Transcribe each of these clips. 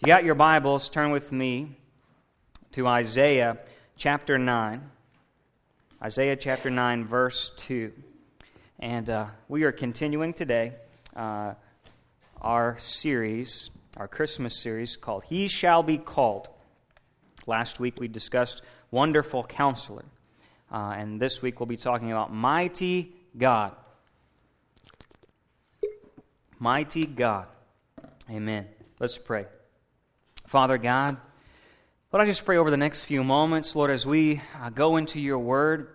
you got your Bibles, turn with me to Isaiah chapter 9. Isaiah chapter 9, verse 2. And uh, we are continuing today uh, our series, our Christmas series called He Shall Be Called. Last week we discussed Wonderful Counselor. Uh, and this week we'll be talking about Mighty God. Mighty God. Amen. Let's pray. Father God, Lord, I just pray over the next few moments, Lord, as we uh, go into your word,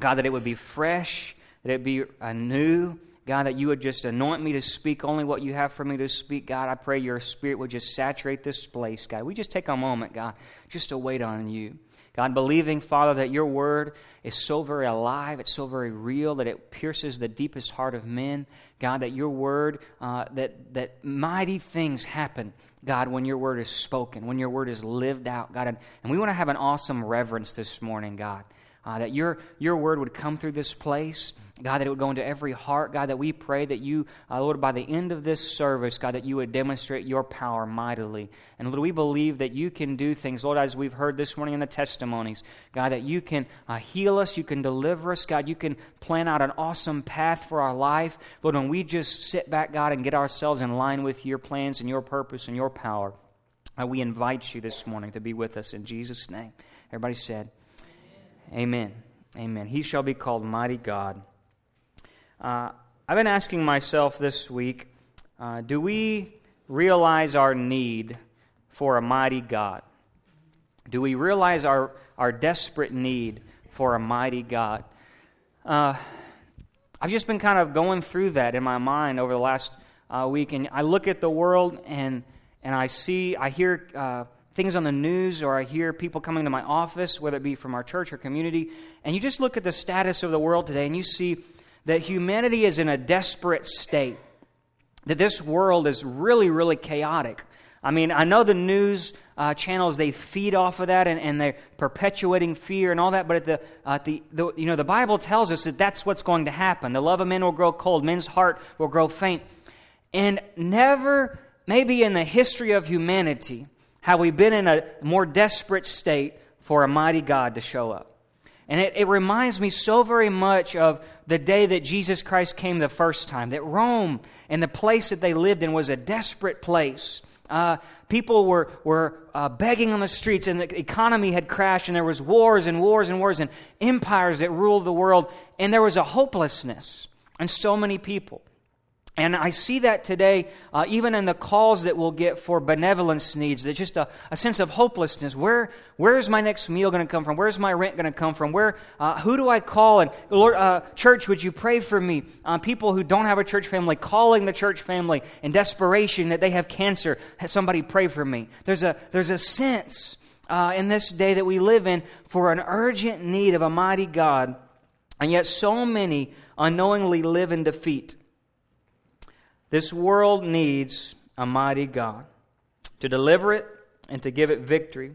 God, that it would be fresh, that it be anew. God, that you would just anoint me to speak only what you have for me to speak. God, I pray your spirit would just saturate this place, God. We just take a moment, God, just to wait on you. God, believing, Father, that your word is so very alive, it's so very real, that it pierces the deepest heart of men. God, that your word, uh, that, that mighty things happen, God, when your word is spoken, when your word is lived out, God. And, and we want to have an awesome reverence this morning, God, uh, that your, your word would come through this place. God, that it would go into every heart. God, that we pray that you, uh, Lord, by the end of this service, God, that you would demonstrate your power mightily. And Lord, we believe that you can do things, Lord, as we've heard this morning in the testimonies. God, that you can uh, heal us, you can deliver us. God, you can plan out an awesome path for our life. Lord, when we just sit back, God, and get ourselves in line with your plans and your purpose and your power, uh, we invite you this morning to be with us in Jesus' name. Everybody said, Amen. Amen. Amen. He shall be called Mighty God. Uh, I've been asking myself this week uh, do we realize our need for a mighty God? Do we realize our, our desperate need for a mighty God? Uh, I've just been kind of going through that in my mind over the last uh, week, and I look at the world and, and I see, I hear uh, things on the news or I hear people coming to my office, whether it be from our church or community, and you just look at the status of the world today and you see that humanity is in a desperate state, that this world is really, really chaotic. I mean, I know the news uh, channels they feed off of that and, and, they're perpetuating fear and all that, but at the, uh, the, the, you know, the Bible tells us that that's what's going to happen. The love of men will grow cold, men's heart will grow faint. And never, maybe in the history of humanity, have we been in a more desperate state for a mighty God to show up. And it, it reminds me so very much of the day that Jesus Christ came the first time, that Rome and the place that they lived in was a desperate place. Uh, people were, were uh, begging on the streets, and the economy had crashed, and there was wars and wars and wars and empires that ruled the world, and there was a hopelessness in so many people. And I see that today, uh, even in the calls that we'll get for benevolence needs. There's just a, a sense of hopelessness. Where, where is my next meal going to come from? Where's my rent going to come from? Where, uh, who do I call? And Lord, uh, church, would you pray for me? Uh, people who don't have a church family, calling the church family in desperation that they have cancer. Somebody pray for me. There's a, there's a sense uh, in this day that we live in for an urgent need of a mighty God, and yet so many unknowingly live in defeat. This world needs a mighty God to deliver it and to give it victory.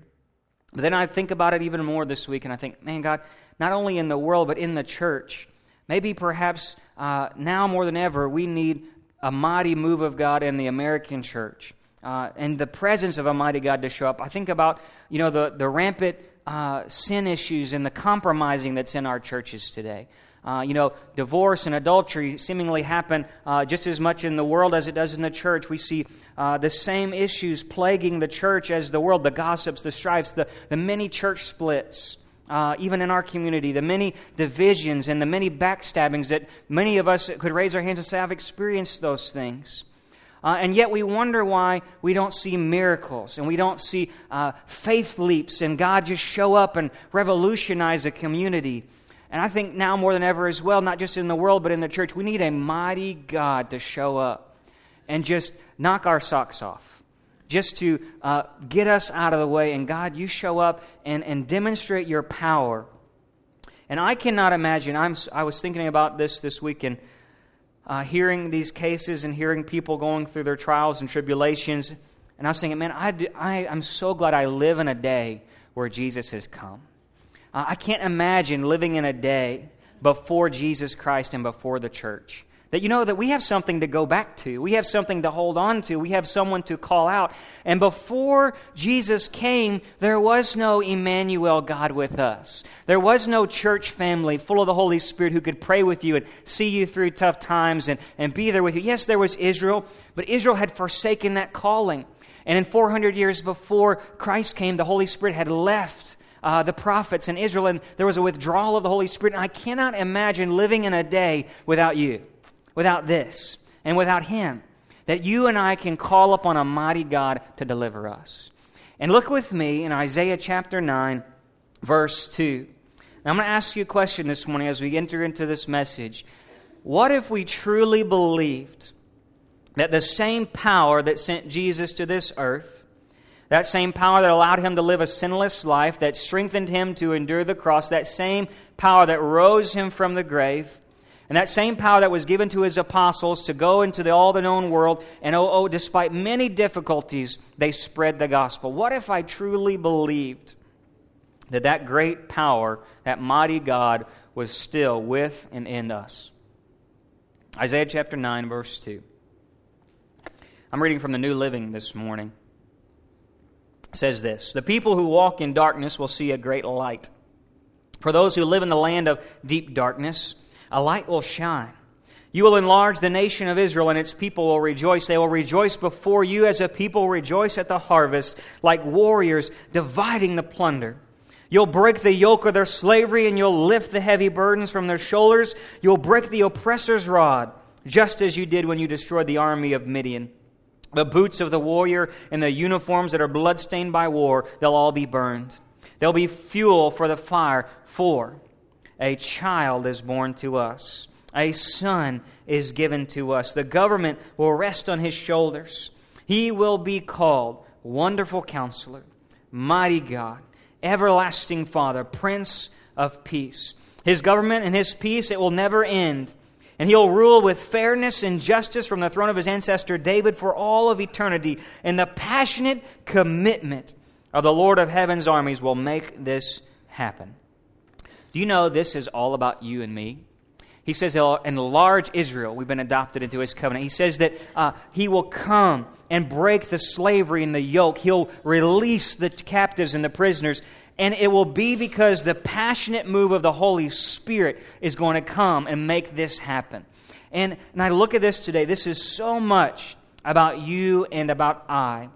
But then I think about it even more this week, and I think, man, God, not only in the world, but in the church, maybe perhaps uh, now more than ever, we need a mighty move of God in the American church. Uh, and the presence of a mighty God to show up. I think about, you know, the, the rampant uh, sin issues and the compromising that's in our churches today. Uh, you know, divorce and adultery seemingly happen uh, just as much in the world as it does in the church. We see uh, the same issues plaguing the church as the world the gossips, the strifes, the, the many church splits. Uh, even in our community, the many divisions and the many backstabbings that many of us could raise our hands and say, I've experienced those things. Uh, and yet we wonder why we don't see miracles and we don't see uh, faith leaps and God just show up and revolutionize a community. And I think now more than ever as well, not just in the world, but in the church, we need a mighty God to show up and just knock our socks off, just to uh, get us out of the way. And God, you show up and, and demonstrate your power. And I cannot imagine, I'm, I was thinking about this this weekend, uh, hearing these cases and hearing people going through their trials and tribulations. And I was thinking, man, I, I, I'm so glad I live in a day where Jesus has come. Uh, I can't imagine living in a day before Jesus Christ and before the church. That you know that we have something to go back to. We have something to hold on to. We have someone to call out. And before Jesus came, there was no Emmanuel, God with us. There was no church family full of the Holy Spirit who could pray with you and see you through tough times and, and be there with you. Yes, there was Israel, but Israel had forsaken that calling. And in 400 years before Christ came, the Holy Spirit had left uh, the prophets in Israel, and there was a withdrawal of the Holy Spirit. And I cannot imagine living in a day without you without this and without Him, that you and I can call upon a mighty God to deliver us. And look with me in Isaiah chapter 9, verse 2. Now, I'm going to ask you a question this morning as we enter into this message. What if we truly believed that the same power that sent Jesus to this earth, that same power that allowed him to live a sinless life, that strengthened him to endure the cross, that same power that rose him from the grave, and that same power that was given to his apostles to go into the, all the known world, and oh, oh, despite many difficulties, they spread the gospel. What if I truly believed that that great power, that mighty God, was still with and in us? Isaiah chapter 9, verse 2. I'm reading from the New Living this morning. Says this The people who walk in darkness will see a great light. For those who live in the land of deep darkness, a light will shine. You will enlarge the nation of Israel, and its people will rejoice. They will rejoice before you as a people rejoice at the harvest, like warriors dividing the plunder. You'll break the yoke of their slavery, and you'll lift the heavy burdens from their shoulders. You'll break the oppressor's rod, just as you did when you destroyed the army of Midian. The boots of the warrior and the uniforms that are bloodstained by war, they'll all be burned. They'll be fuel for the fire, for a child is born to us, a son is given to us. The government will rest on his shoulders. He will be called Wonderful Counselor, Mighty God, Everlasting Father, Prince of Peace. His government and his peace, it will never end. And he'll rule with fairness and justice from the throne of his ancestor David for all of eternity. And the passionate commitment of the Lord of heaven's armies will make this happen. Do you know this is all about you and me? He says he'll enlarge Israel. We've been adopted into his covenant. He says that uh, he will come and break the slavery and the yoke. He'll release the captives and the prisoners. And it will be because the passionate move of the Holy Spirit is going to come and make this happen. And, and I look at this today. This is so much about you and about I.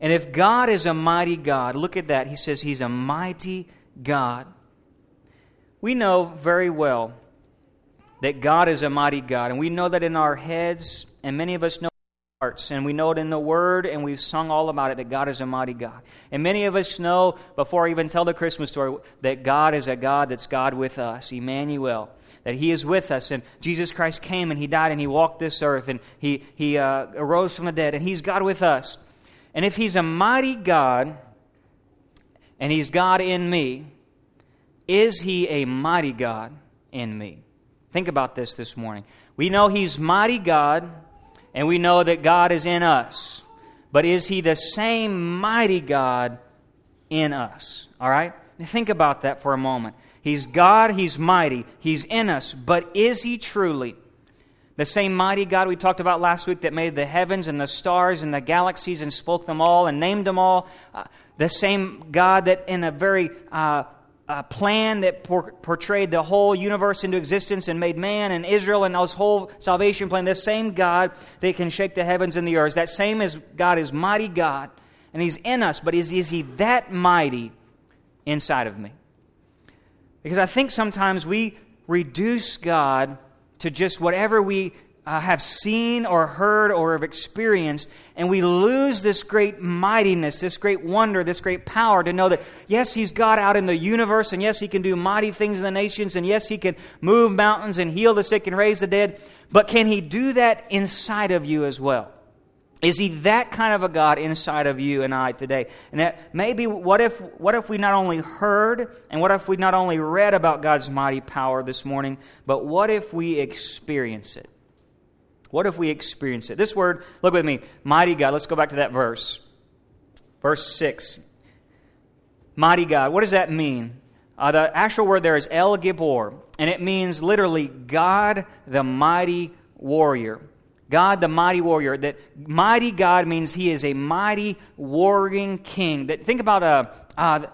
And if God is a mighty God, look at that. He says he's a mighty God. We know very well that God is a mighty God, and we know that in our heads, and many of us know hearts, and we know it in the Word, and we've sung all about it that God is a mighty God. And many of us know, before I even tell the Christmas story, that God is a God that's God with us, Emmanuel. That He is with us, and Jesus Christ came and He died and He walked this earth and He, he uh, arose from the dead, and He's God with us. And if He's a mighty God, and He's God in me, is he a mighty God in me? Think about this this morning. We know he's mighty God, and we know that God is in us. But is he the same mighty God in us? All right? Think about that for a moment. He's God, he's mighty, he's in us, but is he truly the same mighty God we talked about last week that made the heavens and the stars and the galaxies and spoke them all and named them all? Uh, the same God that in a very uh, a plan that por- portrayed the whole universe into existence and made man and Israel and this whole salvation plan. This same God that can shake the heavens and the earth. That same as God is mighty God, and He's in us. But is, is He that mighty inside of me? Because I think sometimes we reduce God to just whatever we uh, have seen or heard or have experienced, and we lose this great mightiness, this great wonder, this great power to know that, yes, He's God out in the universe, and yes, He can do mighty things in the nations, and yes, He can move mountains and heal the sick and raise the dead, but can He do that inside of you as well? Is he that kind of a God inside of you and I today? And that maybe what if what if we not only heard and what if we not only read about God's mighty power this morning, but what if we experience it? What if we experience it? This word, look with me, mighty God. Let's go back to that verse. Verse 6. Mighty God. What does that mean? Uh, the actual word there is El Gibor. and it means literally God the mighty warrior. God the mighty warrior. That mighty God means he is a mighty warring king. That think about uh, uh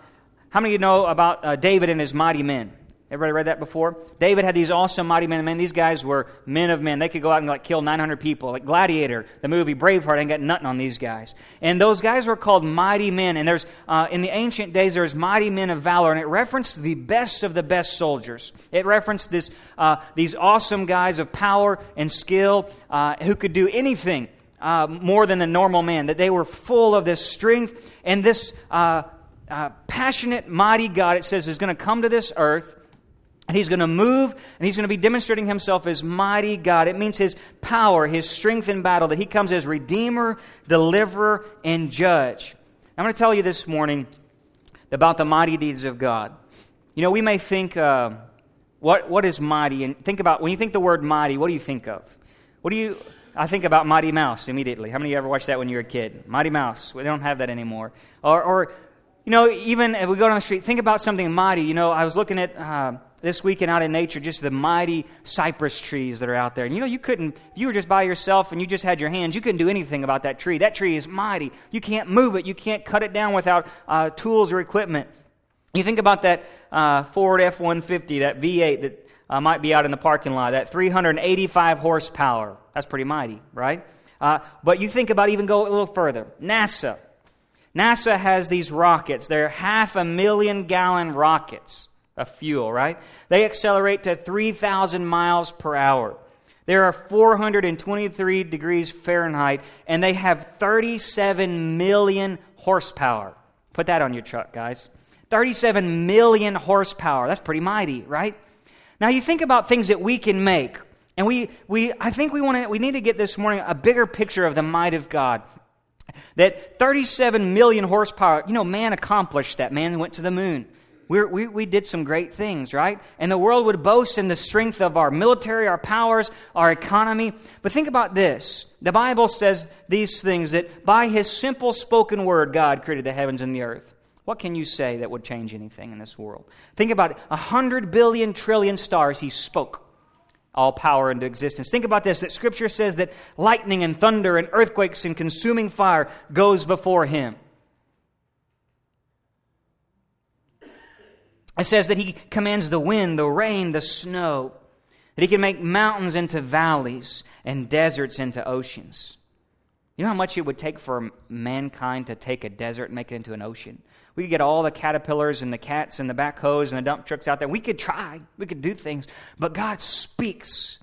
how many of you know about uh, David and his mighty men? Everybody read that before? David had these awesome mighty men. Men, these guys were men of men. They could go out and like kill 900 people. Like Gladiator, the movie Braveheart, ain't got nothing on these guys. And those guys were called mighty men. And there's uh, in the ancient days, there's mighty men of valor, and it referenced the best of the best soldiers. It referenced this uh, these awesome guys of power and skill uh, who could do anything. Uh, more than the normal man, that they were full of this strength and this uh, uh, passionate, mighty God, it says, is going to come to this earth and he's going to move and he's going to be demonstrating himself as mighty God. It means his power, his strength in battle, that he comes as redeemer, deliverer, and judge. I'm going to tell you this morning about the mighty deeds of God. You know, we may think, uh, what, what is mighty? And think about, when you think the word mighty, what do you think of? What do you, I think about Mighty Mouse immediately. How many of you ever watched that when you were a kid? Mighty Mouse. We don't have that anymore. Or, or you know, even if we go down the street, think about something mighty. You know, I was looking at, uh, this weekend out in nature just the mighty cypress trees that are out there. And you know, you couldn't, if you were just by yourself and you just had your hands, you couldn't do anything about that tree. That tree is mighty. You can't move it, you can't cut it down without uh, tools or equipment. You think about that uh, Ford F 150, that V8 that uh, might be out in the parking lot, that 385 horsepower. That's pretty mighty, right? Uh, but you think about even go a little further. NASA. NASA has these rockets. They're half a million gallon rockets of fuel, right? They accelerate to 3,000 miles per hour. There are 423 degrees Fahrenheit, and they have 37 million horsepower. Put that on your truck, guys. 37 million horsepower. That's pretty mighty, right? Now you think about things that we can make. And we, we I think we want to we need to get this morning a bigger picture of the might of God. That 37 million horsepower, you know, man accomplished that. Man went to the moon. We're, we we, did some great things, right? And the world would boast in the strength of our military, our powers, our economy. But think about this. The Bible says these things that by his simple spoken word, God created the heavens and the earth. What can you say that would change anything in this world? Think about a hundred billion trillion stars he spoke all power into existence. Think about this that scripture says that lightning and thunder and earthquakes and consuming fire goes before him. It says that he commands the wind, the rain, the snow, that he can make mountains into valleys and deserts into oceans. You know how much it would take for mankind to take a desert and make it into an ocean? We could get all the caterpillars and the cats and the backhoes and the dump trucks out there. We could try, we could do things, but God speaks,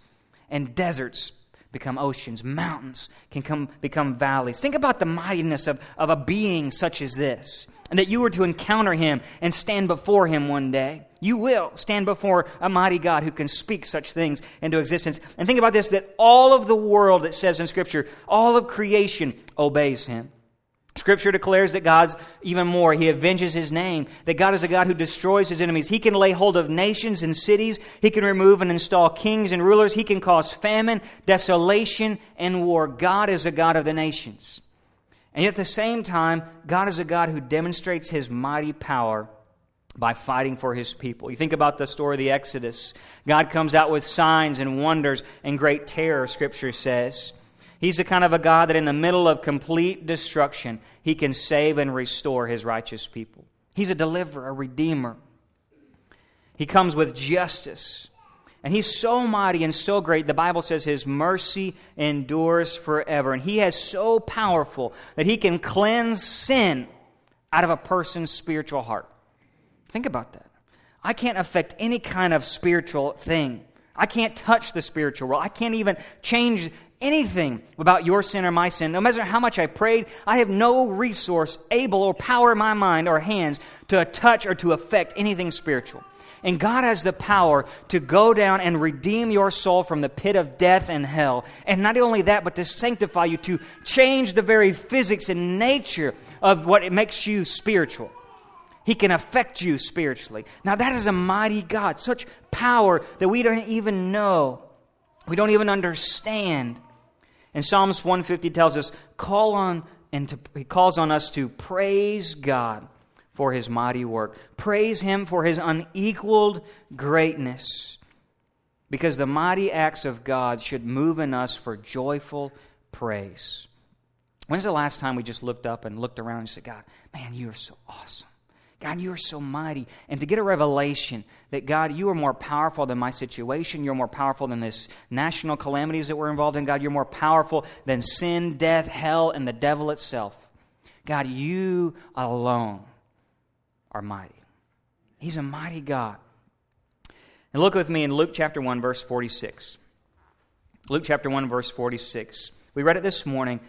and deserts become oceans, mountains can come, become valleys. Think about the mightiness of, of a being such as this and that you were to encounter him and stand before him one day. You will stand before a mighty God who can speak such things into existence. And think about this that all of the world, it says in Scripture, all of creation obeys him. Scripture declares that God's even more. He avenges his name, that God is a God who destroys his enemies. He can lay hold of nations and cities. He can remove and install kings and rulers. He can cause famine, desolation, and war. God is a God of the nations. And yet at the same time, God is a God who demonstrates his mighty power by fighting for his people. You think about the story of the Exodus. God comes out with signs and wonders and great terror, Scripture says. He's the kind of a God that in the middle of complete destruction, he can save and restore his righteous people. He's a deliverer, a redeemer. He comes with justice. And he's so mighty and so great, the Bible says his mercy endures forever. And he is so powerful that he can cleanse sin out of a person's spiritual heart. Think about that. I can't affect any kind of spiritual thing. I can't touch the spiritual world. I can't even change anything about your sin or my sin. No matter how much I prayed, I have no resource, able, or power in my mind or hands to touch or to affect anything spiritual. And God has the power to go down and redeem your soul from the pit of death and hell. And not only that, but to sanctify you, to change the very physics and nature of what it makes you spiritual. He can affect you spiritually. Now, that is a mighty God, such power that we don't even know, we don't even understand. And Psalms 150 tells us, call on and to, he calls on us to praise God for his mighty work. Praise him for his unequaled greatness. because the mighty acts of God should move in us for joyful praise. When's the last time we just looked up and looked around and said, God, man, you are so awesome. God, you are so mighty. And to get a revelation that, God, you are more powerful than my situation. You're more powerful than this national calamities that we're involved in. God, you're more powerful than sin, death, hell, and the devil itself. God, you alone are mighty. He's a mighty God. And look with me in Luke chapter 1, verse 46. Luke chapter 1, verse 46. We read it this morning.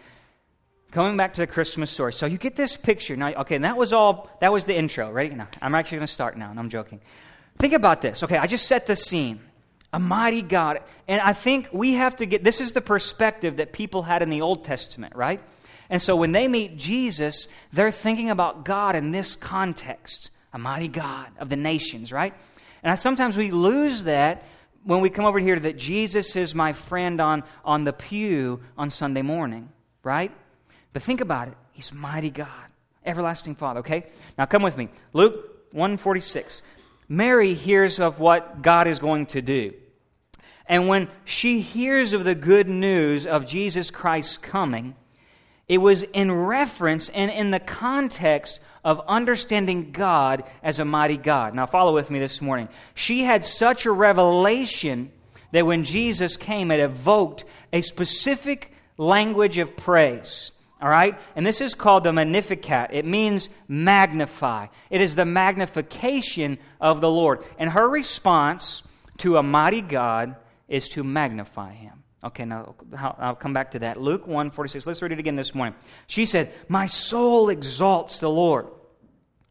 Coming back to the Christmas story. So you get this picture. Now, okay, and that was all, that was the intro, right? Now, I'm actually going to start now, and I'm joking. Think about this. Okay, I just set the scene. A mighty God. And I think we have to get this is the perspective that people had in the Old Testament, right? And so when they meet Jesus, they're thinking about God in this context a mighty God of the nations, right? And sometimes we lose that when we come over here that Jesus is my friend on, on the pew on Sunday morning, right? But think about it. He's mighty God, everlasting Father, okay? Now come with me. Luke 146. Mary hears of what God is going to do. And when she hears of the good news of Jesus Christ's coming, it was in reference and in the context of understanding God as a mighty God. Now, follow with me this morning. She had such a revelation that when Jesus came, it evoked a specific language of praise. All right? And this is called the Magnificat. It means magnify. It is the magnification of the Lord. And her response to a mighty God is to magnify him. Okay, now I'll come back to that. Luke 1 46. Let's read it again this morning. She said, My soul exalts the Lord.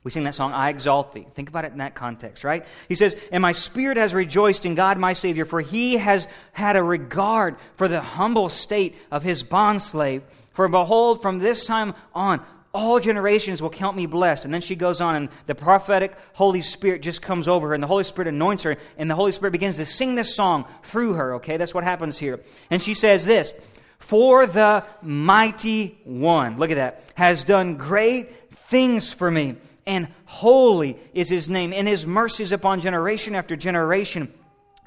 We sing that song, I Exalt Thee. Think about it in that context, right? He says, And my spirit has rejoiced in God my Savior, for he has had a regard for the humble state of his bondslave. For behold, from this time on, all generations will count me blessed. And then she goes on, and the prophetic Holy Spirit just comes over her, and the Holy Spirit anoints her, and the Holy Spirit begins to sing this song through her, okay? That's what happens here. And she says this For the mighty one, look at that, has done great things for me, and holy is his name, and his mercies upon generation after generation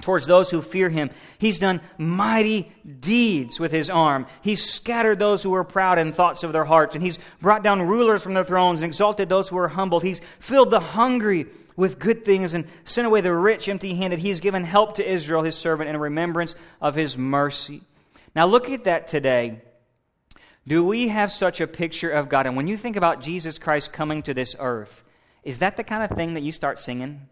towards those who fear him. He's done mighty deeds with his arm. He's scattered those who were proud in thoughts of their hearts, and he's brought down rulers from their thrones and exalted those who were humbled. He's filled the hungry with good things and sent away the rich empty handed. He's given help to Israel, his servant, in remembrance of his mercy. Now look at that today. Do we have such a picture of God? And when you think about Jesus Christ coming to this earth, is that the kind of thing that you start singing?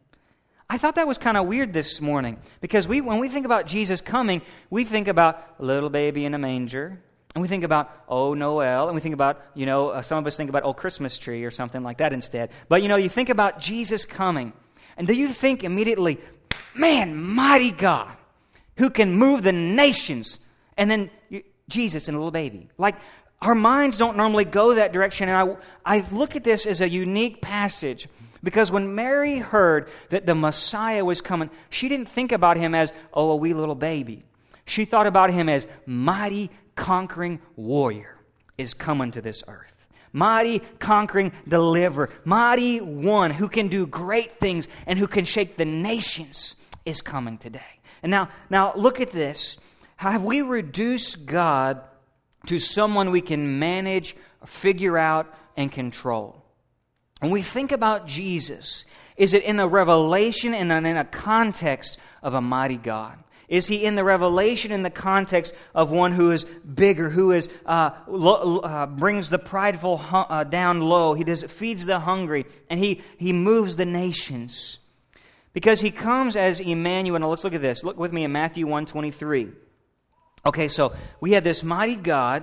I thought that was kind of weird this morning because we, when we think about Jesus coming, we think about a little baby in a manger, and we think about, oh, Noel, and we think about, you know, uh, some of us think about, oh, Christmas tree or something like that instead. But, you know, you think about Jesus coming, and do you think immediately, man, mighty God, who can move the nations, and then you, Jesus and a little baby? Like, our minds don't normally go that direction, and I, I look at this as a unique passage because when Mary heard that the Messiah was coming, she didn't think about him as, oh, a wee little baby. She thought about him as mighty conquering warrior is coming to this earth. Mighty conquering deliverer, mighty one who can do great things and who can shake the nations is coming today. And now, now look at this. How have we reduced God to someone we can manage, figure out, and control? When we think about Jesus, is it in a revelation and in a context of a mighty God? Is he in the revelation in the context of one who is bigger, who is uh, lo, uh, brings the prideful hu- uh, down low? He does feeds the hungry, and he he moves the nations because he comes as Emmanuel. Now let's look at this. Look with me in Matthew one twenty three. Okay, so we have this mighty God,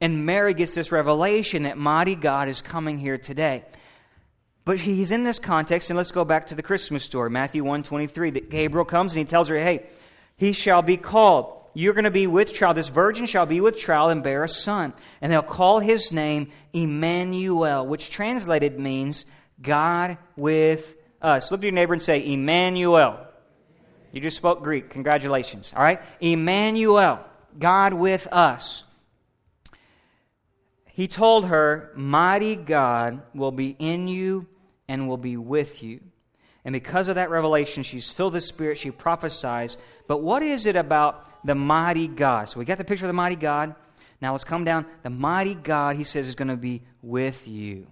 and Mary gets this revelation that mighty God is coming here today. But he's in this context, and let's go back to the Christmas story, Matthew 1 23, that Gabriel comes and he tells her, Hey, he shall be called. You're going to be with child. This virgin shall be with child and bear a son. And they'll call his name Emmanuel, which translated means God with us. Look at your neighbor and say, Emmanuel. You just spoke Greek. Congratulations. All right? Emmanuel, God with us. He told her, Mighty God will be in you and will be with you. And because of that revelation, she's filled with the Spirit. She prophesies. But what is it about the mighty God? So we got the picture of the mighty God. Now let's come down. The mighty God, he says, is going to be with you.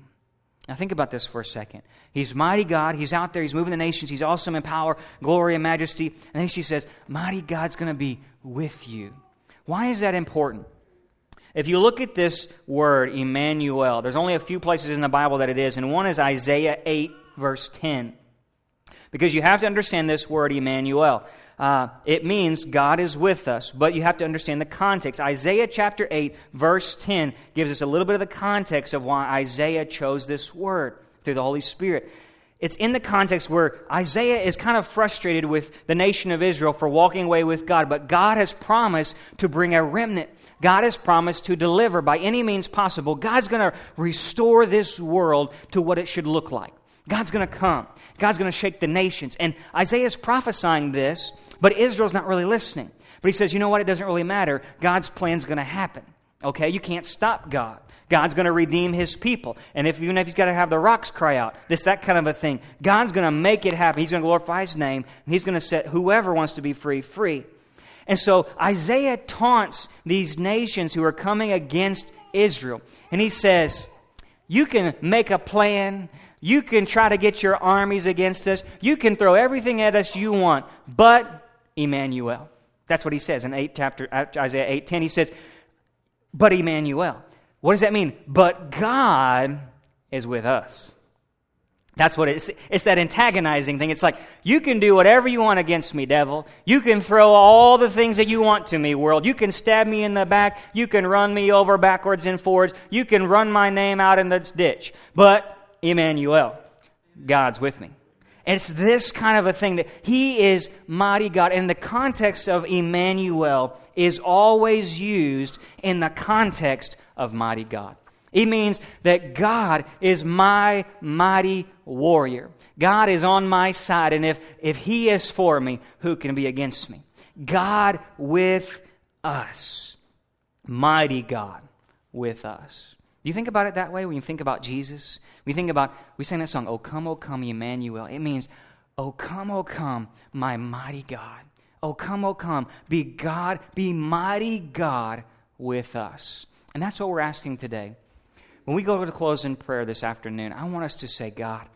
Now think about this for a second. He's mighty God. He's out there. He's moving the nations. He's awesome in power, glory, and majesty. And then she says, Mighty God's going to be with you. Why is that important? If you look at this word, Emmanuel, there's only a few places in the Bible that it is, and one is Isaiah 8, verse 10. Because you have to understand this word, Emmanuel. Uh, it means God is with us, but you have to understand the context. Isaiah chapter 8, verse 10 gives us a little bit of the context of why Isaiah chose this word through the Holy Spirit. It's in the context where Isaiah is kind of frustrated with the nation of Israel for walking away with God, but God has promised to bring a remnant. God has promised to deliver by any means possible. God's going to restore this world to what it should look like. God's going to come. God's going to shake the nations. And Isaiah is prophesying this, but Israel's not really listening. But he says, you know what? It doesn't really matter. God's plan's going to happen. Okay? You can't stop God. God's going to redeem his people. And if even if he's got to have the rocks cry out, this, that kind of a thing, God's going to make it happen. He's going to glorify his name, and he's going to set whoever wants to be free, free. And so Isaiah taunts these nations who are coming against Israel. And he says, You can make a plan. You can try to get your armies against us. You can throw everything at us you want, but Emmanuel. That's what he says in 8 chapter uh, Isaiah 8:10. He says, "But Emmanuel." What does that mean? But God is with us. That's what it's, it's that antagonizing thing. It's like, you can do whatever you want against me, devil. You can throw all the things that you want to me, world. You can stab me in the back. You can run me over backwards and forwards. You can run my name out in the ditch. But Emmanuel. God's with me. And it's this kind of a thing that He is mighty God. And the context of Emmanuel is always used in the context of mighty God. It means that God is my mighty warrior. God is on my side. And if, if He is for me, who can be against me? God with us. Mighty God with us. Do you think about it that way when you think about Jesus? We think about, we sing that song, O come, O come, Emmanuel. It means, O come, O come, my mighty God. O come, O come, be God, be mighty God with us. And that's what we're asking today. When we go to close in prayer this afternoon, I want us to say, God,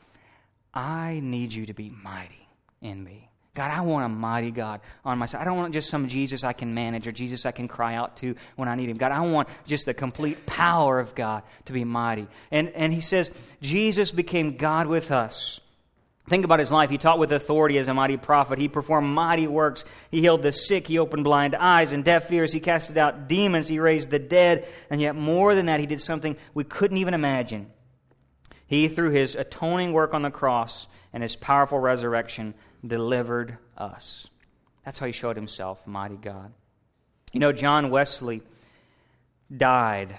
I need you to be mighty in me. God, I want a mighty God on my side. I don't want just some Jesus I can manage or Jesus I can cry out to when I need him. God, I want just the complete power of God to be mighty. And, and he says, Jesus became God with us. Think about his life. He taught with authority as a mighty prophet. He performed mighty works. He healed the sick. He opened blind eyes and deaf ears. He casted out demons. He raised the dead. And yet, more than that, he did something we couldn't even imagine. He, through his atoning work on the cross and his powerful resurrection, delivered us. That's how he showed himself, mighty God. You know, John Wesley died.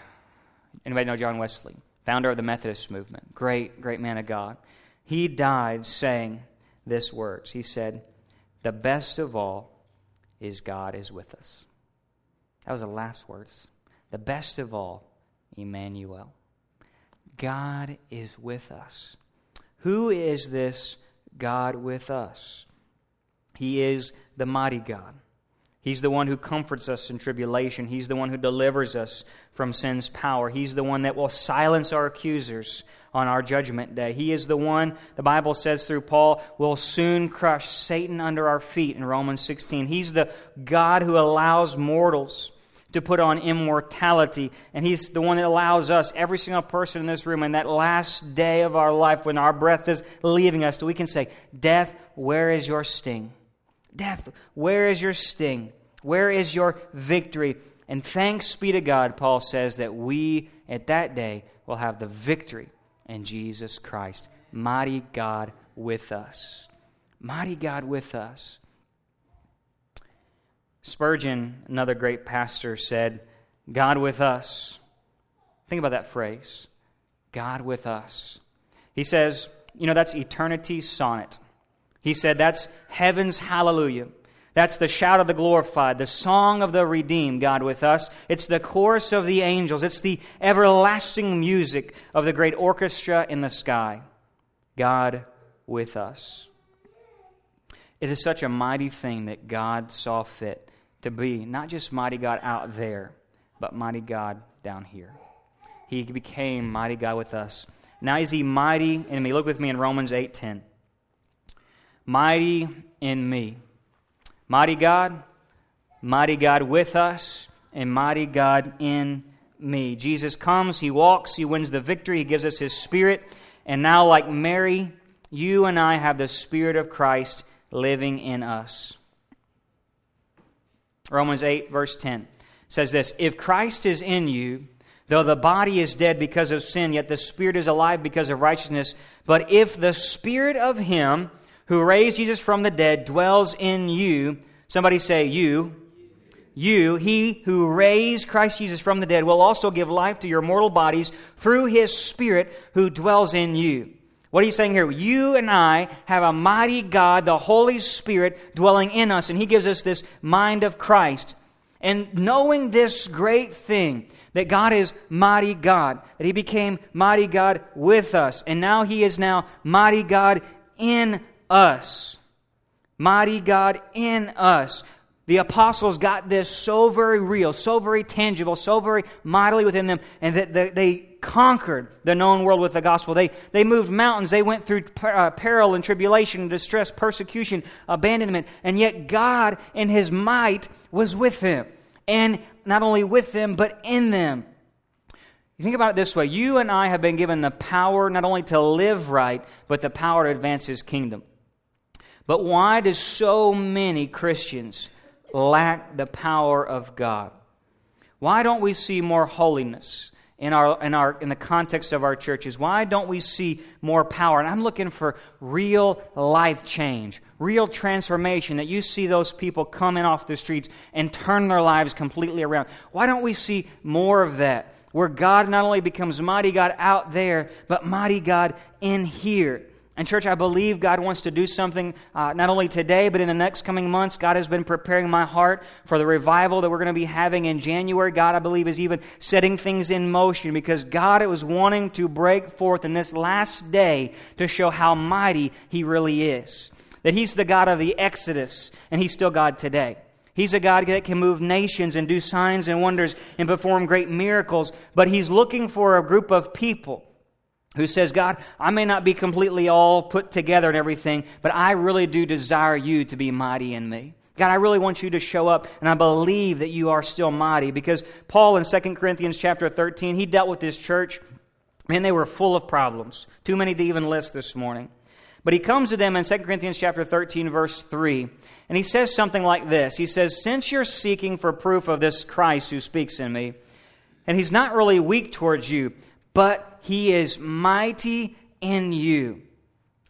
Anybody know John Wesley? Founder of the Methodist movement. Great, great man of God. He died saying this words. He said, The best of all is God is with us. That was the last words. The best of all, Emmanuel. God is with us. Who is this God with us. He is the mighty God. He's the one who comforts us in tribulation. He's the one who delivers us from sin's power. He's the one that will silence our accusers on our judgment day. He is the one, the Bible says through Paul, will soon crush Satan under our feet in Romans 16. He's the God who allows mortals to put on immortality. And He's the one that allows us, every single person in this room, in that last day of our life when our breath is leaving us, that we can say, Death, where is your sting? Death, where is your sting? Where is your victory? And thanks be to God, Paul says, that we at that day will have the victory in Jesus Christ. Mighty God with us. Mighty God with us. Spurgeon, another great pastor, said, God with us. Think about that phrase God with us. He says, you know, that's eternity's sonnet. He said, that's heaven's hallelujah. That's the shout of the glorified, the song of the redeemed, God with us. It's the chorus of the angels. It's the everlasting music of the great orchestra in the sky. God with us. It is such a mighty thing that God saw fit to be not just mighty God out there, but mighty God down here. He became mighty God with us. Now is he mighty in me? Look with me in Romans 8:10. Mighty in me. Mighty God, mighty God with us, and mighty God in me. Jesus comes, he walks, he wins the victory, he gives us his spirit, and now like Mary, you and I have the spirit of Christ living in us. Romans 8 verse 10 says this, if Christ is in you, Though the body is dead because of sin, yet the spirit is alive because of righteousness. But if the spirit of him who raised Jesus from the dead dwells in you, somebody say, you, you, he who raised Christ Jesus from the dead, will also give life to your mortal bodies through his spirit who dwells in you. What are you saying here? You and I have a mighty God, the Holy Spirit, dwelling in us, and he gives us this mind of Christ. And knowing this great thing, that God is mighty God, that He became mighty God with us, and now He is now mighty God in us. Mighty God in us. The apostles got this so very real, so very tangible, so very mightily within them, and that they conquered the known world with the gospel. They, they moved mountains. They went through uh, peril and tribulation, distress, persecution, abandonment, and yet God, in His might, was with them. And not only with them, but in them. You think about it this way you and I have been given the power not only to live right, but the power to advance His kingdom. But why do so many Christians lack the power of God? Why don't we see more holiness? in, our, in, our, in the context of our churches? Why don't we see more power? And I'm looking for real life change, real transformation, that you see those people coming off the streets and turn their lives completely around. Why don't we see more of that? Where God not only becomes mighty God out there, but mighty God in here. And, church, I believe God wants to do something uh, not only today, but in the next coming months. God has been preparing my heart for the revival that we're going to be having in January. God, I believe, is even setting things in motion because God was wanting to break forth in this last day to show how mighty He really is. That He's the God of the Exodus, and He's still God today. He's a God that can move nations and do signs and wonders and perform great miracles, but He's looking for a group of people who says, God, I may not be completely all put together and everything, but I really do desire you to be mighty in me. God, I really want you to show up, and I believe that you are still mighty because Paul in 2 Corinthians chapter 13, he dealt with this church. and they were full of problems. Too many to even list this morning. But he comes to them in 2 Corinthians chapter 13, verse 3, and he says something like this. He says, Since you're seeking for proof of this Christ who speaks in me, and he's not really weak towards you, but he is mighty in you.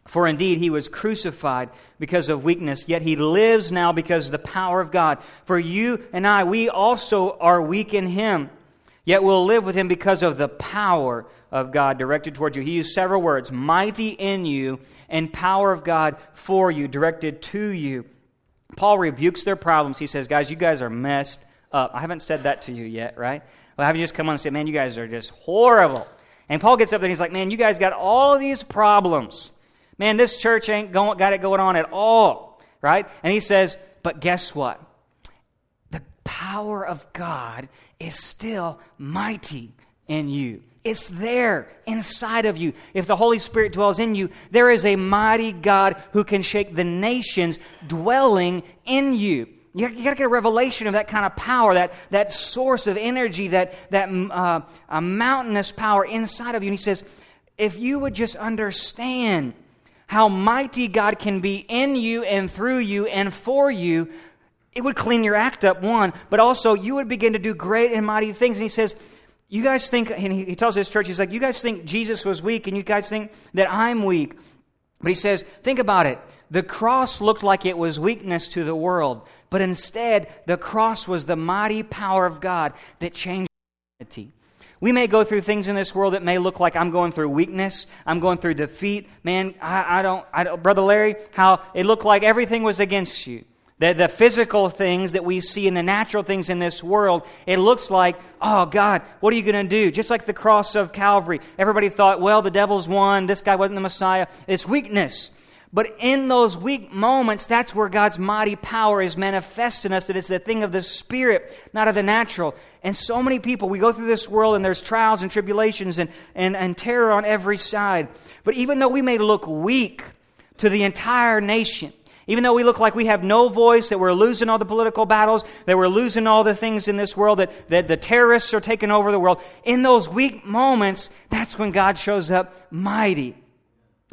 For indeed he was crucified because of weakness, yet he lives now because of the power of God. For you and I, we also are weak in him, yet we'll live with him because of the power of God directed towards you. He used several words mighty in you and power of God for you, directed to you. Paul rebukes their problems. He says, Guys, you guys are messed up. I haven't said that to you yet, right? Well, have you just come on and said, Man, you guys are just horrible. And Paul gets up there and he's like, Man, you guys got all these problems. Man, this church ain't going, got it going on at all. Right? And he says, But guess what? The power of God is still mighty in you. It's there inside of you. If the Holy Spirit dwells in you, there is a mighty God who can shake the nations dwelling in you. You, got to get a revelation of that kind of power, that, that source of energy, that, that uh, a mountainous power inside of you. And he says, if you would just understand how mighty God can be in you and through you and for you, it would clean your act up, one, but also you would begin to do great and mighty things. And he says, You guys think, and he tells his church, he's like, You guys think Jesus was weak, and you guys think that I'm weak. But he says, Think about it. The cross looked like it was weakness to the world. But instead, the cross was the mighty power of God that changed humanity. We may go through things in this world that may look like I'm going through weakness, I'm going through defeat. Man, I, I, don't, I don't, Brother Larry, how it looked like everything was against you. The, the physical things that we see and the natural things in this world, it looks like, oh God, what are you going to do? Just like the cross of Calvary. Everybody thought, well, the devil's won, this guy wasn't the Messiah. It's weakness. But in those weak moments, that's where God's mighty power is manifest in us, that it's a thing of the Spirit, not of the natural. And so many people, we go through this world and there's trials and tribulations and, and, and terror on every side. But even though we may look weak to the entire nation, even though we look like we have no voice, that we're losing all the political battles, that we're losing all the things in this world, that, that the terrorists are taking over the world, in those weak moments, that's when God shows up mighty.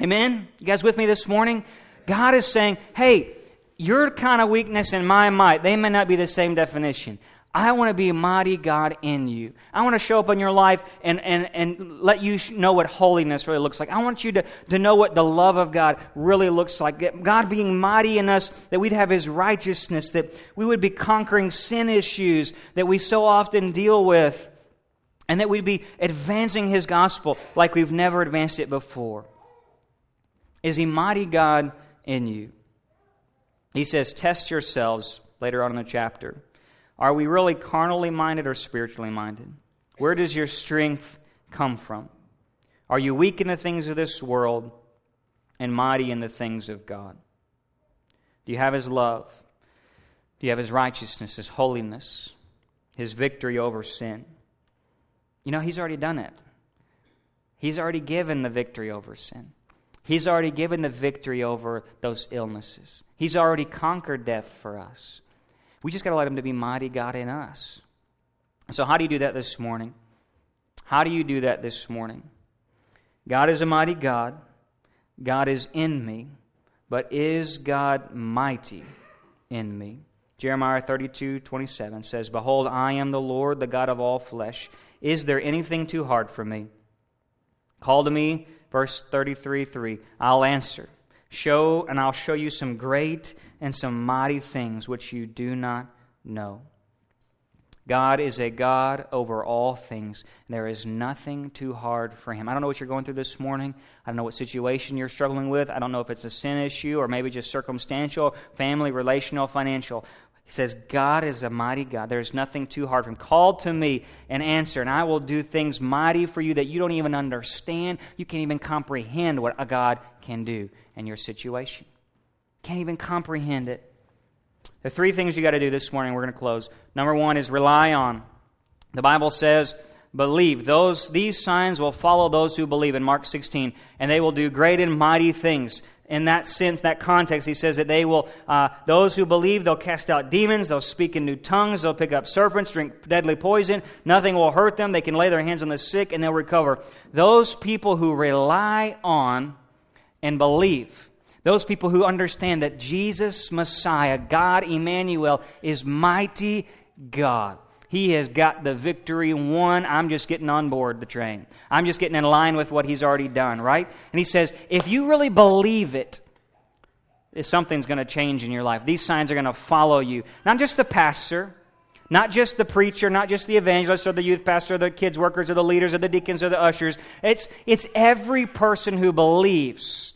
Amen? You guys with me this morning? God is saying, hey, your kind of weakness and my might, they may not be the same definition. I want to be a mighty God in you. I want to show up in your life and, and, and let you know what holiness really looks like. I want you to, to know what the love of God really looks like. God being mighty in us, that we'd have His righteousness, that we would be conquering sin issues that we so often deal with, and that we'd be advancing His gospel like we've never advanced it before. Is He mighty God in you? He says, Test yourselves later on in the chapter. Are we really carnally minded or spiritually minded? Where does your strength come from? Are you weak in the things of this world and mighty in the things of God? Do you have His love? Do you have His righteousness, His holiness, His victory over sin? You know, He's already done it. He's already given the victory over sin. He's already given the victory over those illnesses. He's already conquered death for us. We just got to let Him to be mighty God in us. So, how do you do that this morning? How do you do that this morning? God is a mighty God. God is in me. But is God mighty in me? Jeremiah 32 27 says, Behold, I am the Lord, the God of all flesh. Is there anything too hard for me? Call to me Verse 33 3 I'll answer. Show, and I'll show you some great and some mighty things which you do not know. God is a God over all things. and There is nothing too hard for Him. I don't know what you're going through this morning. I don't know what situation you're struggling with. I don't know if it's a sin issue or maybe just circumstantial, family, relational, financial. He says, God is a mighty God. There is nothing too hard for him. Call to me and answer, and I will do things mighty for you that you don't even understand. You can't even comprehend what a God can do in your situation. Can't even comprehend it. The three things you got to do this morning, we're going to close. Number one is rely on. The Bible says, believe. Those, these signs will follow those who believe in Mark 16, and they will do great and mighty things in that sense, that context, he says that they will, uh, those who believe, they'll cast out demons, they'll speak in new tongues, they'll pick up serpents, drink deadly poison, nothing will hurt them, they can lay their hands on the sick, and they'll recover. Those people who rely on and believe, those people who understand that Jesus, Messiah, God, Emmanuel, is mighty God. He has got the victory won. I'm just getting on board the train. I'm just getting in line with what he's already done, right? And he says, if you really believe it, something's going to change in your life. These signs are going to follow you. Not just the pastor, not just the preacher, not just the evangelist or the youth pastor, or the kids workers or the leaders or the deacons or the ushers. It's, it's every person who believes.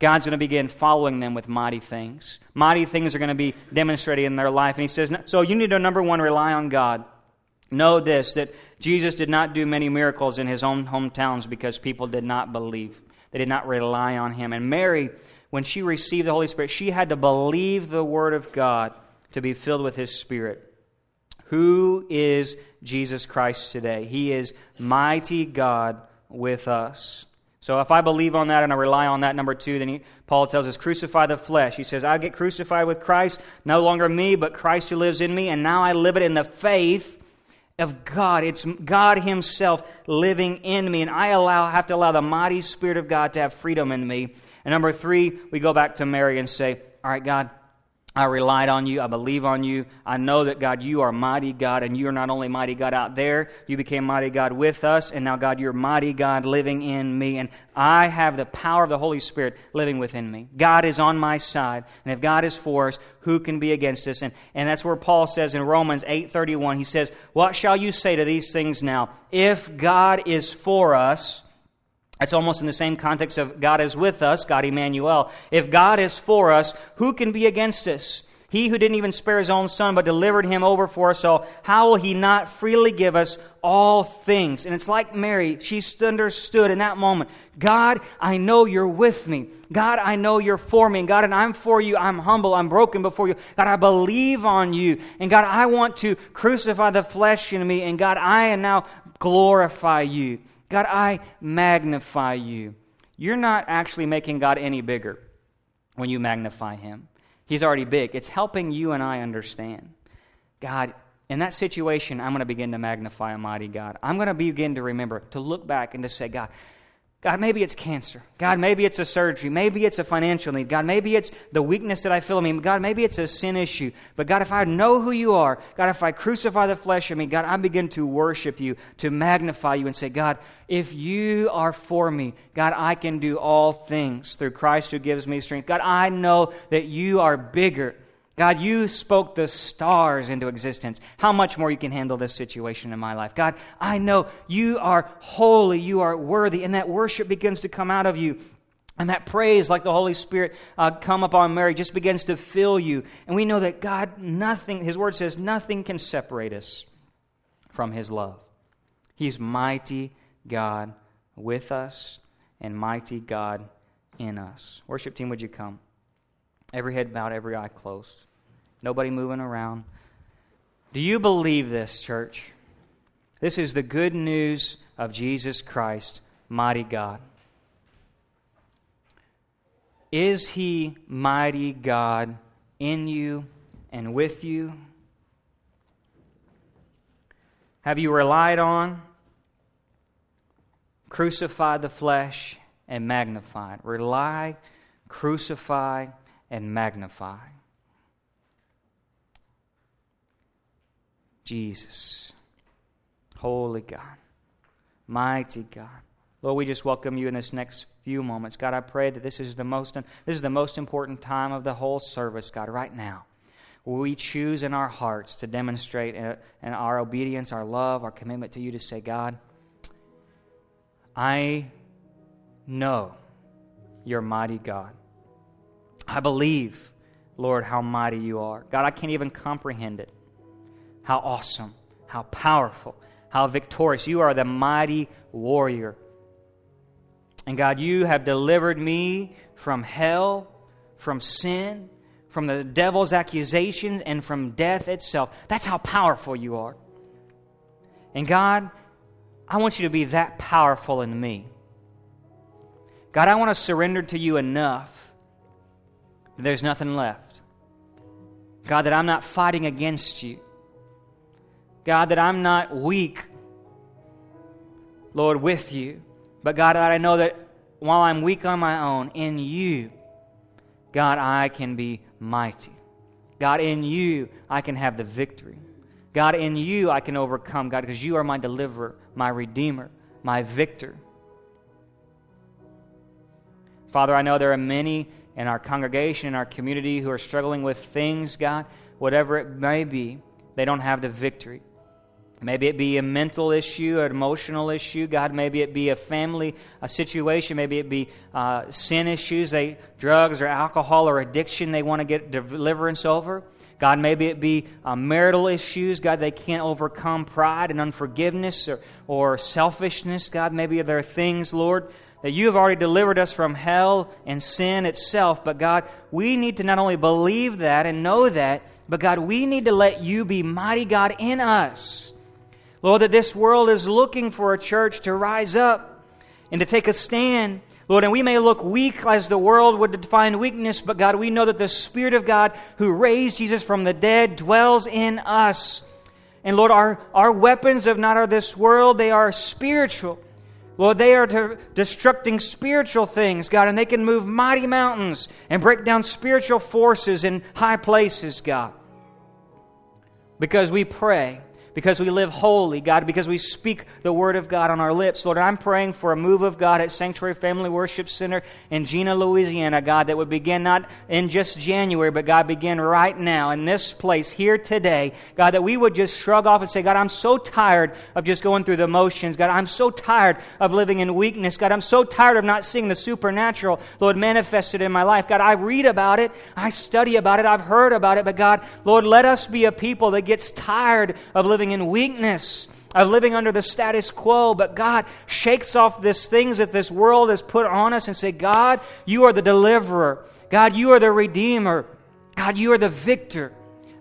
God's going to begin following them with mighty things mighty things are going to be demonstrated in their life. And he says, so you need to, number one, rely on God. Know this, that Jesus did not do many miracles in his own hometowns because people did not believe. They did not rely on him. And Mary, when she received the Holy Spirit, she had to believe the Word of God to be filled with His Spirit. Who is Jesus Christ today? He is mighty God with us. So if I believe on that and I rely on that, number two, then he, Paul tells us, crucify the flesh. He says, I get crucified with Christ, no longer me, but Christ who lives in me, and now I live it in the faith of God. It's God Himself living in me, and I allow, have to allow the mighty Spirit of God to have freedom in me. And number three, we go back to Mary and say, All right, God, I relied on you. I believe on you. I know that, God, you are mighty God, and you are not only mighty God out there, you became mighty God with us, and now, God, you're mighty God living in me, and I have the power of the Holy Spirit living within me. God is on my side, and if God is for us, who can be against us? And, and that's where Paul says in Romans 8.31, he says, What shall you say to these things now? If God is for us, it's almost in the same context of God is with us, God Emmanuel. If God is for us, who can be against us? He who didn't even spare his own son, but delivered him over for us all, how will he not freely give us all things? And it's like Mary, she understood in that moment God, I know you're with me. God, I know you're for me. And God, and I'm for you. I'm humble. I'm broken before you. God, I believe on you. And God, I want to crucify the flesh in me. And God, I now glorify you. God, I magnify you. You're not actually making God any bigger when you magnify him. He's already big. It's helping you and I understand. God, in that situation, I'm going to begin to magnify Almighty God. I'm going to begin to remember, to look back and to say, God, God, maybe it's cancer. God, maybe it's a surgery. Maybe it's a financial need. God, maybe it's the weakness that I feel in me. God, maybe it's a sin issue. But God, if I know who you are, God, if I crucify the flesh in me, God, I begin to worship you, to magnify you, and say, God, if you are for me, God, I can do all things through Christ who gives me strength. God, I know that you are bigger God, you spoke the stars into existence. How much more you can handle this situation in my life? God, I know you are holy, you are worthy, and that worship begins to come out of you. And that praise, like the Holy Spirit uh, come upon Mary, just begins to fill you. And we know that God, nothing, His Word says, nothing can separate us from His love. He's mighty God with us and mighty God in us. Worship team, would you come? Every head bowed, every eye closed. Nobody moving around. Do you believe this, church? This is the good news of Jesus Christ, mighty God. Is he mighty God in you and with you? Have you relied on, crucified the flesh, and magnified? Rely, crucify, and magnify. Jesus. Holy God. Mighty God. Lord, we just welcome you in this next few moments. God, I pray that this is the most this is the most important time of the whole service, God, right now. We choose in our hearts to demonstrate uh, in our obedience, our love, our commitment to you to say, God, I know you're mighty God. I believe, Lord, how mighty you are. God, I can't even comprehend it how awesome, how powerful, how victorious. You are the mighty warrior. And God, you have delivered me from hell, from sin, from the devil's accusations, and from death itself. That's how powerful you are. And God, I want you to be that powerful in me. God, I want to surrender to you enough that there's nothing left. God, that I'm not fighting against you. God, that I'm not weak, Lord, with you. But God, that I know that while I'm weak on my own, in you, God, I can be mighty. God, in you, I can have the victory. God, in you, I can overcome, God, because you are my deliverer, my redeemer, my victor. Father, I know there are many in our congregation, in our community, who are struggling with things, God, whatever it may be, they don't have the victory. Maybe it be a mental issue, an emotional issue. God, maybe it be a family a situation. Maybe it be uh, sin issues, they, drugs or alcohol or addiction they want to get deliverance over. God, maybe it be uh, marital issues. God, they can't overcome pride and unforgiveness or, or selfishness. God, maybe there are things, Lord, that you have already delivered us from hell and sin itself. But God, we need to not only believe that and know that, but God, we need to let you be mighty God in us Lord, that this world is looking for a church to rise up and to take a stand. Lord, and we may look weak as the world would define weakness, but God, we know that the Spirit of God who raised Jesus from the dead dwells in us. And Lord, our, our weapons of not of this world, they are spiritual. Lord, they are destructing spiritual things, God, and they can move mighty mountains and break down spiritual forces in high places, God. Because we pray because we live holy, God, because we speak the word of God on our lips. Lord, I'm praying for a move of God at Sanctuary Family Worship Center in Jena, Louisiana, God, that would begin not in just January, but God, begin right now in this place here today. God, that we would just shrug off and say, God, I'm so tired of just going through the motions. God, I'm so tired of living in weakness. God, I'm so tired of not seeing the supernatural, Lord, manifested in my life. God, I read about it, I study about it, I've heard about it, but God, Lord, let us be a people that gets tired of living in weakness, of living under the status quo. But God shakes off these things that this world has put on us and say, God, you are the deliverer. God, you are the redeemer. God, you are the victor.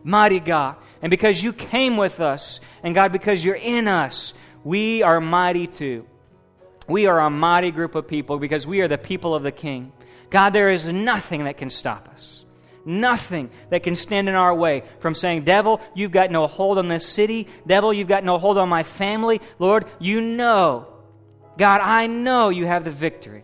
Mighty God. And because you came with us, and God, because you're in us, we are mighty too. We are a mighty group of people because we are the people of the King. God, there is nothing that can stop us nothing that can stand in our way from saying, Devil, you've got no hold on this city. Devil, you've got no hold on my family. Lord, you know. God, I know you have the victory.